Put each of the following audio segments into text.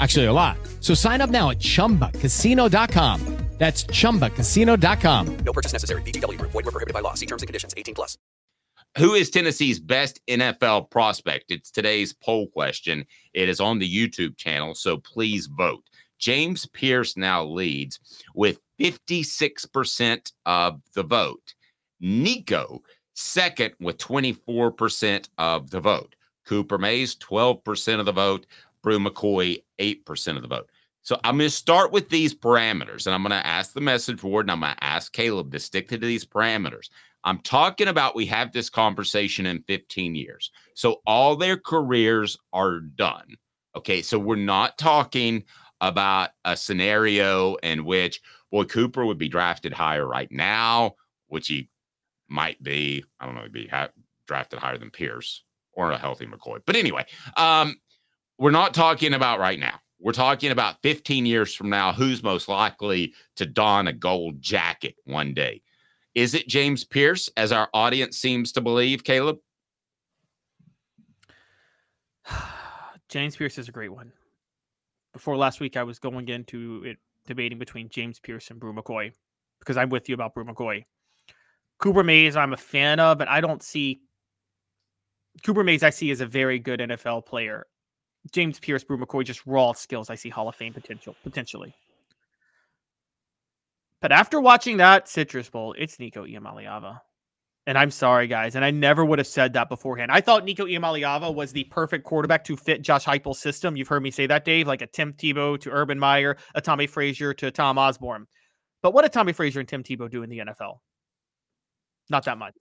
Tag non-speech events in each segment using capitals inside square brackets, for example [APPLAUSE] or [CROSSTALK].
Actually, a lot. So sign up now at chumbacasino.com. That's chumbacasino.com. No purchase necessary. VGW Group. Void were prohibited by law. See terms and conditions. 18 plus. Who is Tennessee's best NFL prospect? It's today's poll question. It is on the YouTube channel, so please vote. James Pearce now leads with 56% of the vote. Nico, second with 24% of the vote. Cooper Mays, 12% of the vote. Bru McCoy, 8% of the vote. So I'm going to start with these parameters and I'm going to ask the message board and I'm going to ask Caleb to stick to these parameters. I'm talking about we have this conversation in 15 years. So all their careers are done. Okay. So we're not talking about a scenario in which, boy, Cooper would be drafted higher right now, which he might be. I don't know, he'd be ha- drafted higher than Pearce or a healthy McCoy. But anyway, um, we're not talking about right now. We're talking about 15 years from now, who's most likely to don a gold jacket one day. Is it James Pearce, as our audience seems to believe, Caleb? [SIGHS] James Pearce is a great one. Before last week, I was going into it debating between James Pearce and Bru McCoy because I'm with you about Bru McCoy. Cooper Mays, I'm a fan of, but I don't see Cooper Mays. I see as a very good NFL player. James Pearce, Bru McCoy, just raw skills. I see Hall of Fame potential potentially. But after watching that Citrus Bowl, it's Nico Iamaleava. And I'm sorry, guys. And I never would have said that beforehand. I thought Nico Iamaleava was the perfect quarterback to fit Josh Heupel's system. You've heard me say that, Dave, like a Tim Tebow to Urban Meyer, a Tommie Frazier to Tom Osborne. But what did Tommie Frazier and Tim Tebow do in the NFL? Not that much.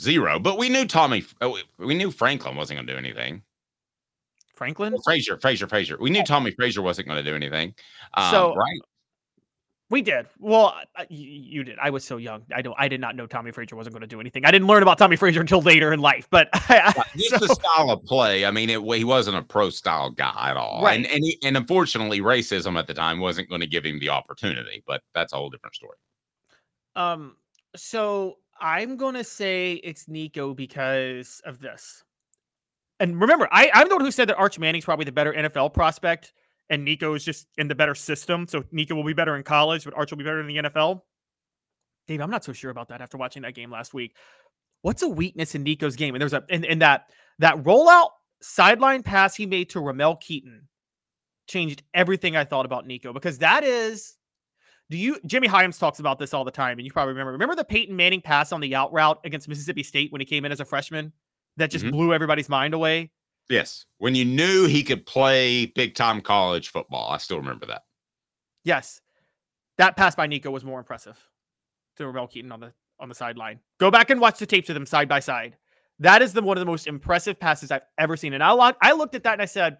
Zero. But we knew Tommy, oh, we knew Franklin wasn't going to do anything. Franklin? Frazier, Frazier, Frazier. We knew Tommie Frazier wasn't going to do anything. Um, So- right. We did. Well, you, did. I was so young. I don't. I did not know Tommie Frazier wasn't going to do anything. I didn't learn about Tommie Frazier until later in life. But I, I- Just the style of play. I mean, it, he wasn't a pro style guy at all. Right. And and, he, and unfortunately, racism at the time wasn't going to give him the opportunity. But that's a whole different story. Um, so I'm gonna say it's Nico because of this. And remember, I, I'm the one who said that Arch Manning's probably the better NFL prospect, and Nico is just in the better system. So Nico will be better in college, but Arch will be better in the NFL. Dave, I'm not so sure about that after watching that game last week. What's a weakness in Nico's game? And there's a in, in that that rollout sideline pass he made to Ramel Keyton changed everything I thought about Nico because that is do you Jimmy Hyams talks about this all the time, and you probably remember. Remember the Peyton Manning pass on the out route against Mississippi State when he came in as a freshman that just Mhm. blew everybody's mind away? Yes. When you knew he could play big time college football, I still remember that. Yes. That pass by Nico was more impressive to Ramel Keyton on the on the sideline. Go back and watch the tapes of them side by side. That is the one of the most impressive passes I've ever seen. And I lo- I looked at that and I said,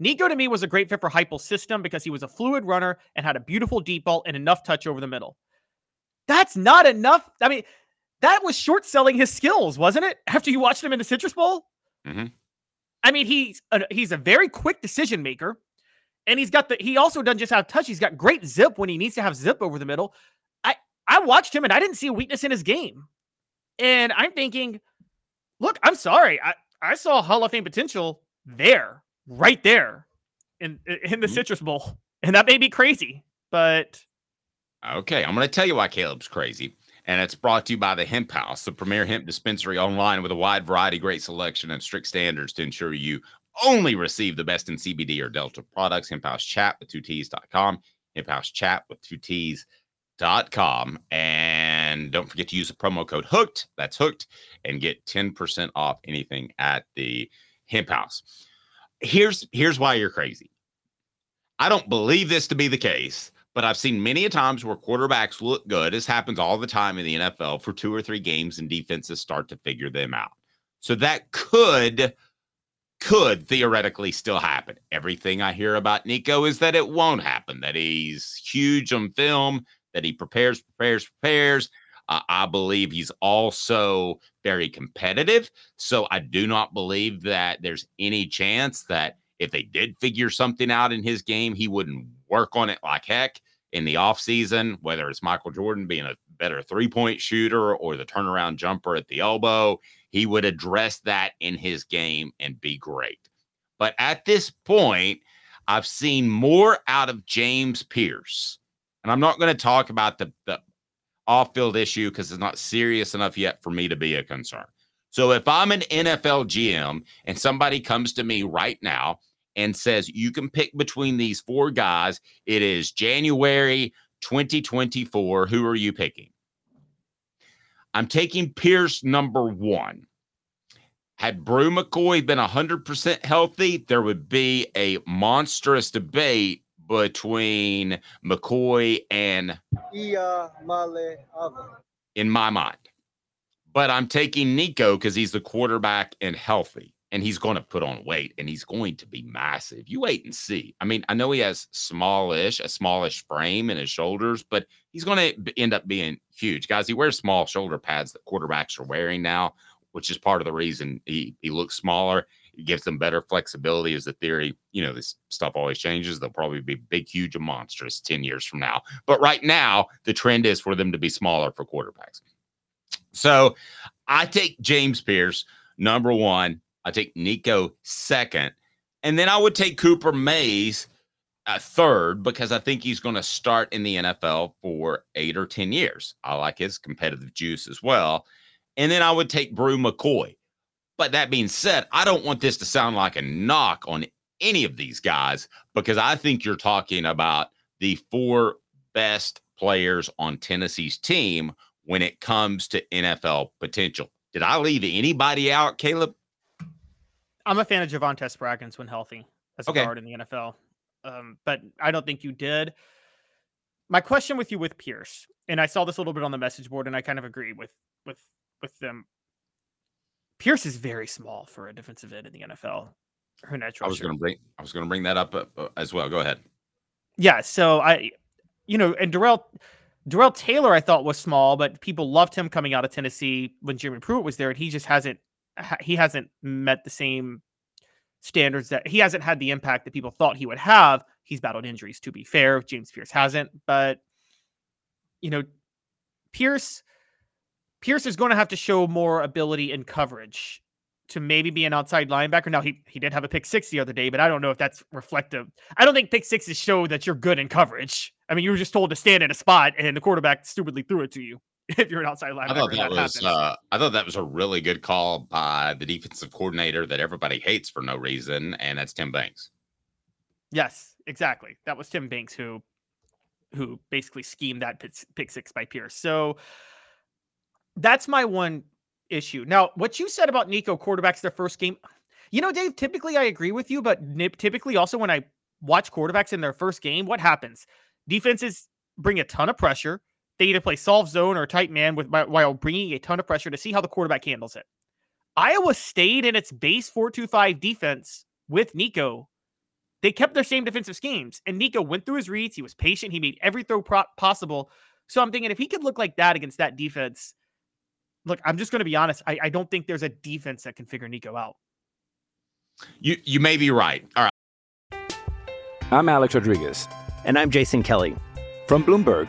Nico to me was a great fit for Heupel's system because he was a fluid runner and had a beautiful deep ball and enough touch over the middle. That's not enough. I mean, that was short selling his skills, wasn't it? After you watched him in the Citrus Bowl, Mhm. I mean, he's a, he's a very quick decision maker, and he's got the. He also doesn't just have touch; he's got great zip when he needs to have zip over the middle. I I watched him and I didn't see a weakness in his game. And I'm thinking, look, I'm sorry. I, I saw Hall of Fame potential there, right there in in the Mhm. Citrus Bowl. And that may be crazy, but Okay, I'm going to tell you why Caleb's crazy. And it's brought to you by the Hemp House, the premier hemp dispensary online with a wide variety, great selection, and strict standards to ensure you only receive the best in CBD or Delta products. Hemp House Chat with two T's.com. Hemp House Chat with two T's.com. And don't forget to use the promo code HOOKED. That's hooked and get 10% off anything at the Hemp House. Here's here's why you're crazy. I don't believe this to be the case, but I've seen many a times where quarterbacks look good. This happens all the time in the NFL for two or three games and defenses start to figure them out. So that could could theoretically still happen. Everything I hear about Nico is that it won't happen, that he's huge on film, that he prepares, prepares, prepares. Uh, I believe he's also very competitive. So I do not believe that there's any chance that if they did figure something out in his game, he wouldn't work on it like heck in the offseason, whether it's Michael Jordan being a better three point shooter or the turnaround jumper at the elbow. He would address that in his game and be great. But at this point, I've seen more out of James Pearce. And I'm not going to talk about the, the off field issue because it's not serious enough yet for me to be a concern. So if I'm an NFL GM and somebody comes to me right now and says you can pick between these four guys, it is January 2024. Who are you picking? I'm taking Pearce number one. Had Bru McCoy been 100% healthy, there would be a monstrous debate between McCoy and in my mind. But I'm taking Nico because he's the quarterback and healthy, and he's going to put on weight and he's going to be massive. You wait and see. I mean, I know he has smallish, a smallish frame in his shoulders, but he's going to end up being huge. Guys, he wears small shoulder pads that quarterbacks are wearing now, which is part of the reason he, he looks smaller. It gives them better flexibility, is the theory. You know, this stuff always changes. They'll probably be big, huge, and monstrous 10 years from now. But right now, the trend is for them to be smaller for quarterbacks. So I take James Pearce, number one. I take Nico second. And then I would take Cooper Mays uh, third because I think he's going to start in the NFL for eight or 10 years. I like his competitive juice as well. And then I would take Bru McCoy. But that being said, I don't want this to sound like a knock on any of these guys because I think you're talking about the four best players on Tennessee's team when it comes to NFL potential. Did I leave anybody out, Caleb? I'm a fan of Javante Spraggins when healthy as a Okay. guard in the NFL. Um, but I don't think you did. My question with you with Pearce, and I saw this a little bit on the message board, and I kind of agree with with with them. Pearce is very small for a defensive end in the NFL. I was going to bring I was going to bring that up uh, uh, as well. Go ahead. Yeah, so I, you know, and Darrell, Darrell Taylor, I thought was small, but people loved him coming out of Tennessee when Jeremy Pruitt was there, and he just hasn't, ha- he hasn't met the same standards that he hasn't had the impact that people thought he would have. He's battled injuries, to be fair. James Pearce hasn't, but you know, Pearce, Pearce is going to have to show more ability in coverage to maybe be an outside linebacker. Now he he did have a pick six the other day, but I don't know if that's reflective. I don't think pick sixes show that you're good in coverage. I mean, you were just told to stand in a spot, and the quarterback stupidly threw it to you. [LAUGHS] If you're an outside linebacker, I thought and that was uh, I thought that was a really good call by the defensive coordinator that everybody hates for no reason, and that's Tim Banks. yes, exactly. That was Tim Banks who who basically schemed that pick, six by Pearce. So that's my one issue. Now, what you said about Nico quarterbacks their first game, you know, Dave. Typically, I agree with you, but typically also when I watch quarterbacks in their first game, what happens? Defenses bring a ton of pressure. They either play soft zone or tight man with while bringing a ton of pressure to see how the quarterback handles it. Iowa stayed in its base 4-2-5 defense with Nico. They kept their same defensive schemes, and Nico went through his reads. He was patient. He made every throw pro- possible. So I'm thinking if he could look like that against that defense, look, I'm just going to be honest. I, I don't think there's a defense that can figure Nico out. You you may be right. All right. I'm Alex Rodriguez. And I'm Jason Kelly. From Bloomberg,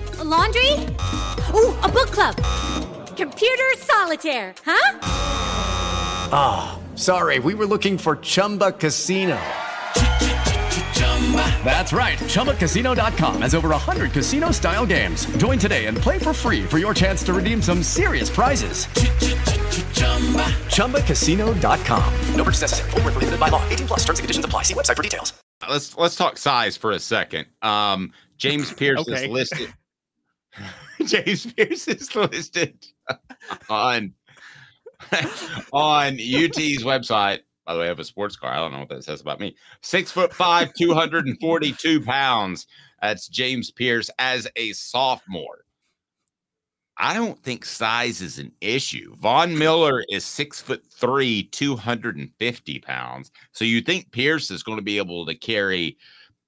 Laundry? Ooh, a book club. Computer solitaire, huh? Ah, sorry, we were looking for Chumba Casino. That's right. ChumbaCasino.com has over 100 casino style games. Join today and play for free for your chance to redeem some serious prizes. ChumbaCasino.com. No purchase necessary. Void were prohibited by law. 18 plus. Terms and conditions apply. See website for details. Let's let's talk size for a second. Um, James Pearce Okay. is listed. [LAUGHS] James Pearce is listed [LAUGHS] on [LAUGHS] on UT's website. By the way, I have a sports car. I don't know what that says about me. Six foot five, 242 pounds. That's James Pearce as a sophomore. I don't think size is an issue. Von Miller is six foot three, 250 pounds. So you think Pearce is going to be able to carry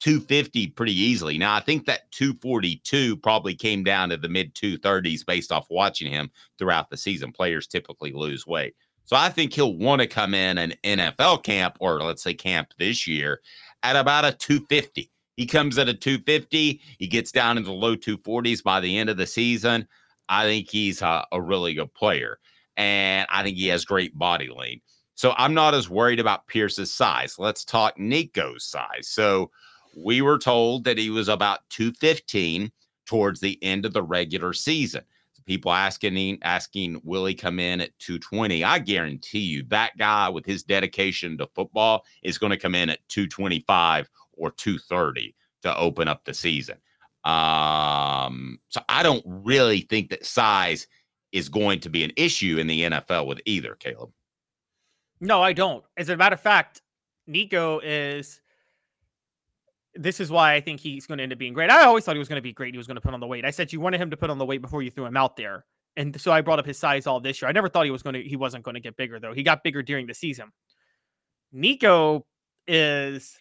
250 pretty easily. Now, I think that 242 probably came down to the mid 230s based off watching him throughout the season. Players typically lose weight. So I think he'll want to come in an NFL camp or let's say camp this year at about a 250. He comes at a 250, he gets down into the low 240s by the end of the season. I think he's a, a really good player. And I think he has great body lean. So I'm not as worried about Pearce's size. Let's talk Nico's size. So we were told that he was about 215 towards the end of the regular season. People asking asking will he come in at 220? I guarantee you that guy with his dedication to football is going to come in at 225 or 230 to open up the season. Um, so I don't really think that size is going to be an issue in the NFL with either, Caleb. No, I don't. As a matter of fact, Nico is. This is why I think he's going to end up being great. I always thought he was going to be great. He was going to put on the weight. I said you wanted him to put on the weight before you threw him out there, and so I brought up his size all this year. I never thought he was going to. He wasn't going to get bigger though. He got bigger during the season. Nico is.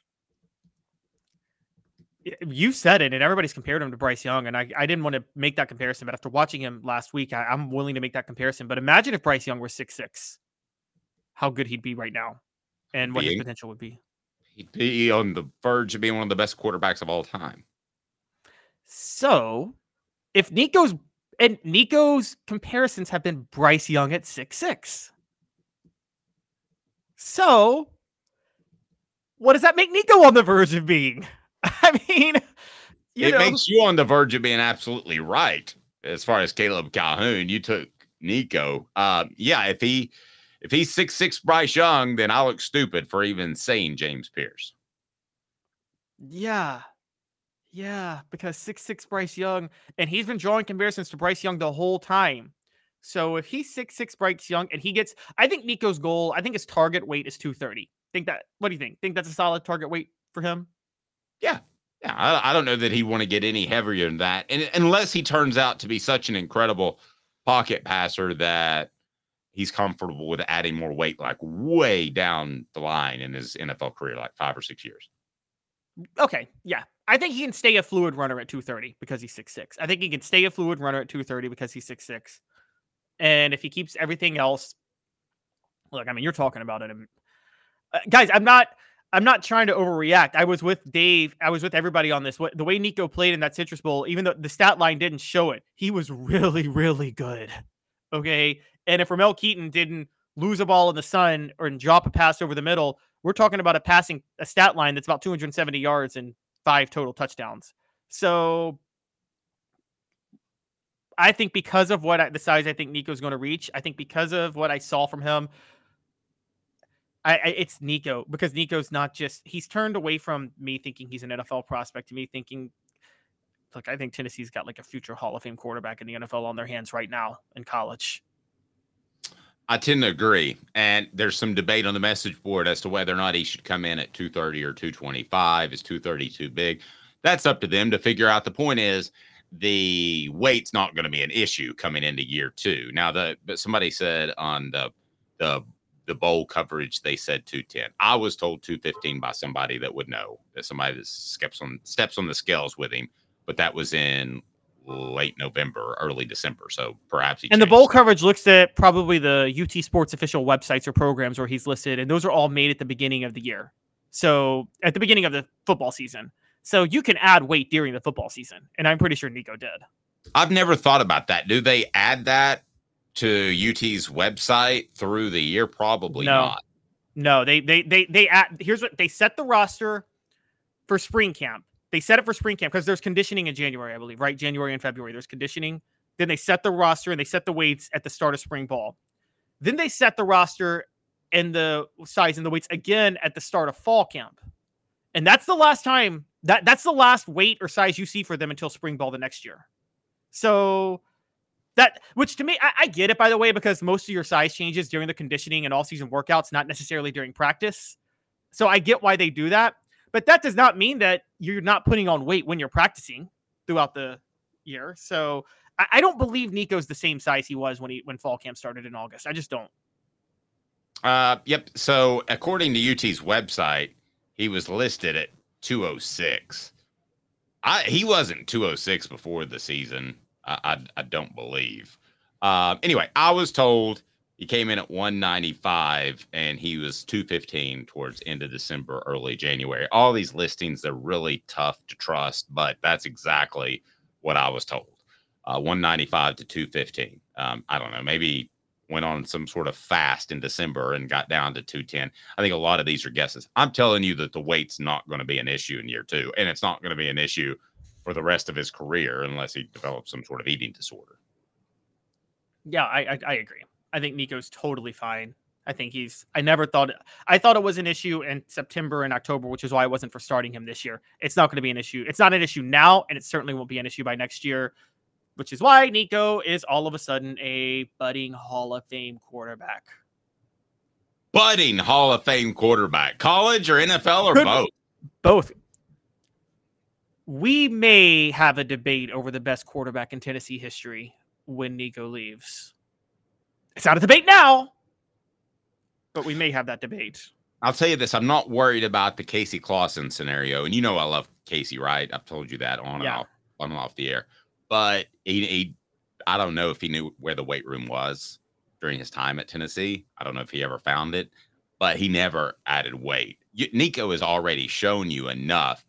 You said it, and everybody's compared him to Bryce Young, and I, I didn't want to make that comparison, but after watching him last week, I, I'm willing to make that comparison. But imagine if Bryce Young were six six, how good he'd be right now, and what his potential would be. He'd be on the verge of being one of the best quarterbacks of all time. So, if Nico's and Nico's comparisons have been Bryce Young at six six. So, what does that make Nico on the verge of being? [LAUGHS] I mean, you it know, makes you on the verge of being absolutely right as far as Caleb Calhoun. You took Nico. Um, yeah, if he if he's six six Bryce Young, then I look stupid for even saying James Pearce. yeah, yeah, because six six Bryce Young, and he's been drawing comparisons to Bryce Young the whole time. So if he's six six Bryce Young and he gets, I think Nico's goal, I think his target weight is two thirty. Think that? What do you think? Think that's a solid target weight for him? Yeah. Yeah, I, I don't know that he want to get any heavier than that, and unless he turns out to be such an incredible pocket passer that he's comfortable with adding more weight, like way down the line in his NFL career, like five or six years. Okay, yeah. I think he can stay a fluid runner at 230 because he's 6'6. I think he can stay a fluid runner at 230 because he's 6'6. And if he keeps everything else, look, I mean, you're talking about it. um, Uh, guys, I'm not I'm not trying to overreact. I was with Dave, I was with everybody on this. The way Nico played in that Citrus Bowl, even though the stat line didn't show it, he was really, really good. Okay. And if Ramel Keyton didn't lose a ball in the sun or drop a pass over the middle, we're talking about a passing a stat line that's about 270 yards and five total touchdowns. So I think because of what I, the size I think Nico's going to reach, I think because of what I saw from him, I, I it's Nico because Nico's not just he's turned away from me thinking he's an NFL prospect to me thinking look, I think Tennessee's got like a future Hall of Fame quarterback in the NFL on their hands right now in college. I tend to agree. And there's some debate on the message board as to whether or not he should come in at 230 or 225. Is 230 too big? That's up to them to figure out. The point is, the weight's not going to be an issue coming into year two. Now, the but somebody said on the the the bowl coverage they said 210. I was told 215 by somebody that would know that somebody that steps on steps on the scales with him, but that was in late November, early December. So perhaps and the bowl coverage looks at probably the UT Sports official websites or programs where he's listed, and those are all made at the beginning of the year. So at the beginning of the football season. So you can add weight during the football season, and I'm pretty sure Nico did. I've never thought about that. Do they add that to UT's website through the year? Probably no. not. No, they they they they add, here's what they set the roster for spring camp. They set it for spring camp because there's conditioning in January, I believe, right? January and February. There's conditioning. Then they set the roster and they set the weights at the start of spring ball. Then they set the roster and the size and the weights again at the start of fall camp. And that's the last time that that's the last weight or size you see for them until spring ball the next year. So that which to me I, I, get it by the way because most of your size changes during the conditioning and all season workouts not necessarily during practice so i get why they do that but that does not mean that you're not putting on weight when you're practicing throughout the year. So i, I don't believe nico's the same size he was when he when fall camp started in august. I just don't. Uh yep. So according to ut's website he was listed at 206 I, he wasn't 206 before the season. I, I, I don't believe. Um, anyway, I was told he came in at 195 and he was 215 towards end of December, early January. All these listings are really tough to trust, but that's exactly what I was told. Uh, 195 to 215. Um, I don't know. Maybe went on some sort of fast in December and got down to 210. I think a lot of these are guesses. I'm telling you that the weight's not going to be an issue in year two, and it's not going to be an issue for the rest of his career unless he develops some sort of eating disorder. Yeah, I, I, I agree. I think Nico's totally fine. I think he's. I never thought. I thought it was an issue in September and October, which is why I wasn't for starting him this year. It's not going to be an issue. It's not an issue now, and it certainly won't be an issue by next year. Which is why Nico is all of a sudden a budding Hall of Fame quarterback. Budding Hall of Fame quarterback, college or NFL or both? Both we may have a debate over the best quarterback in Tennessee history when Nico leaves. It's not a debate now, but we may have that debate. I'll tell you this: I'm not worried about the Casey Clausen scenario, and you know I love Casey, right? I've told you that on yeah. and off, on and off the air. But he, he, I don't know if he knew where the weight room was during his time at Tennessee. I don't know if he ever found it, but he never added weight. You, Nico has already shown you enough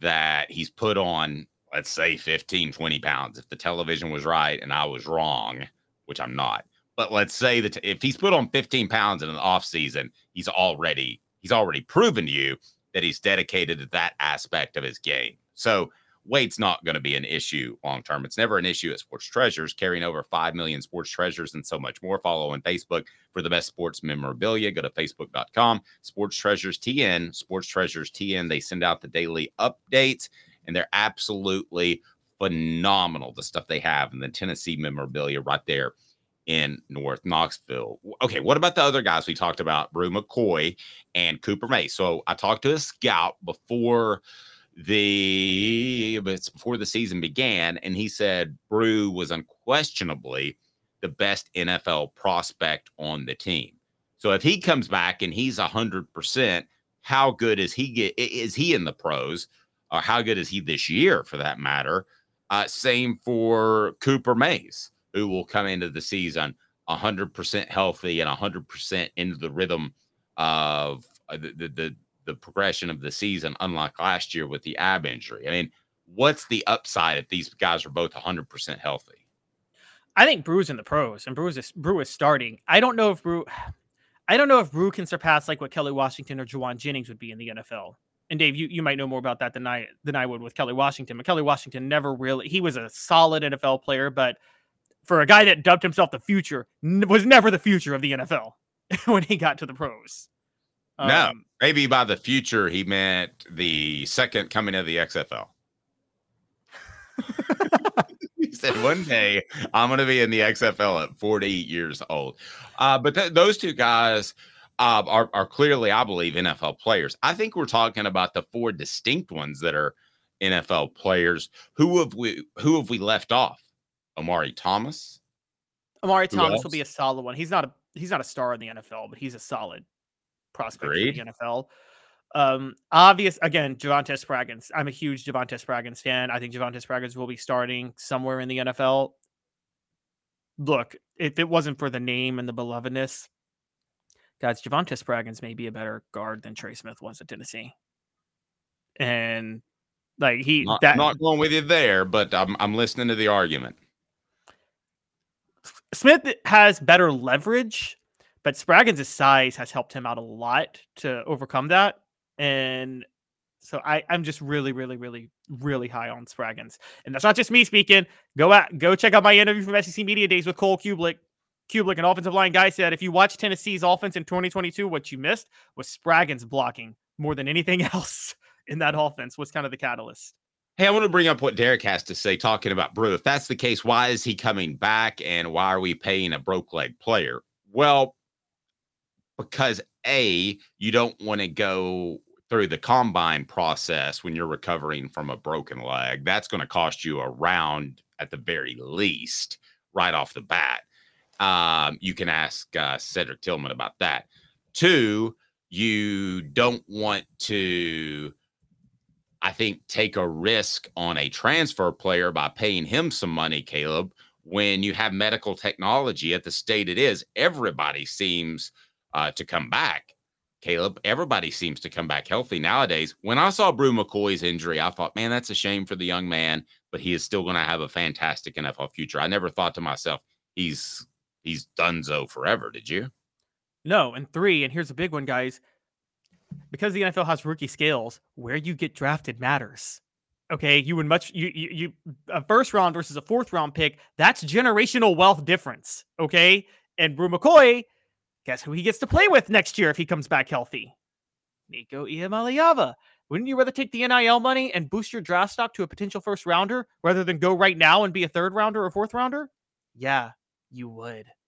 that he's put on, let's say 15, 20 pounds. If the television was right and I was wrong, which I'm not, but let's say that if he's put on 15 pounds in an off season, he's already he's already proven to you that he's dedicated to that aspect of his game. So weight's not going to be an issue long term. It's never an issue at Sports Treasures, carrying over 5 million sports treasures and so much more. Follow on Facebook for the best sports memorabilia. Go to facebook.com, Sports Treasures TN, Sports Treasures TN. They send out the daily updates and they're absolutely phenomenal. The stuff they have and the Tennessee memorabilia right there in North Knoxville. Okay, what about the other guys we talked about? Bru McCoy and Cooper Mays. So I talked to a scout before the it's before the season began, and he said Bru was unquestionably the best NFL prospect on the team. So if he comes back and he's hundred percent, how good is he get is he in the pros? Or how good is he this year for that matter? Uh, same for Cooper Mays, who will come into the season 100% healthy and 100% into the rhythm of uh, the, the, the the progression of the season, unlike last year with the ab injury. I mean, what's the upside if these guys are both 100% healthy? I think Bru's in the pros and Bru is, Bru is starting. I don't know if Bru, I don't know if Bru can surpass like what Kelly Washington or Jauan Jennings would be in the NFL. And Dave, you, you might know more about that than I than I would with Kelly Washington. But Kelly Washington never really he was a solid NFL player, but for a guy that dubbed himself the future, was never the future of the NFL [LAUGHS] when he got to the pros. no, Um, maybe by the future he meant the second coming of the XFL. [LAUGHS] he said one day I'm going to be in the XFL at 40 years old. Uh, but th- those two guys uh, are, are clearly, I believe, NFL players. I think we're talking about the four distinct ones that are NFL players. Who have we who have we left off? Omari Thomas. Omari Who Thomas will be a solid one. He's not a he's not a star in the NFL, but he's a solid prospect Agreed. for the NFL. Um, obvious again, Javante Spraggins. I'm a huge Javante Spraggins fan. I think Javante Spraggins will be starting somewhere in the NFL. Look, if it wasn't for the name and the belovedness, guys, Javante Spraggins may be a better guard than Trey Smith was at Tennessee. And like he Not, that not going with you there, but I'm I'm listening to the argument. Smith has better leverage, but Spraggins' size has helped him out a lot to overcome that. And so I, I'm just really, really, really, really high on Spraggins. And that's not just me speaking. Go out, go check out my interview from SEC Media Days with Cole Kublik. Kublik, an offensive line guy, said if you watch Tennessee's offense in 2022, what you missed was Spraggins blocking more than anything [LAUGHS] else in that offense was kind of the catalyst. Hey, I want to bring up what Derek has to say talking about Bru. If that's the case, why is he coming back and why are we paying a broke leg player? Well, because A, you don't want to go through the combine process when you're recovering from a broken leg. That's going to cost you a round at the very least right off the bat. Um, you can ask uh, Cedric Tillman about that. Two, you don't want to I think, take a risk on a transfer player by paying him some money, Caleb. When you have medical technology at the state it is, everybody seems uh, to come back. Caleb, everybody seems to come back healthy nowadays. When I saw Bru McCoy's injury, I thought, man, that's a shame for the young man, but he is still going to have a fantastic NFL future. I never thought to myself, he's he's donezo forever. Did you? No, and three, and here's a big one, guys. Because the NFL has rookie scales, where you get drafted matters. Okay, you would much you you, you a first round versus a fourth round pick. That's generational wealth difference. Okay, and Bru McCoy, guess who he gets to play with next year if he comes back healthy? Nico Iamaleava. Wouldn't you rather take the NIL money and boost your draft stock to a potential first rounder rather than go right now and be a third rounder or fourth rounder? Yeah, you would.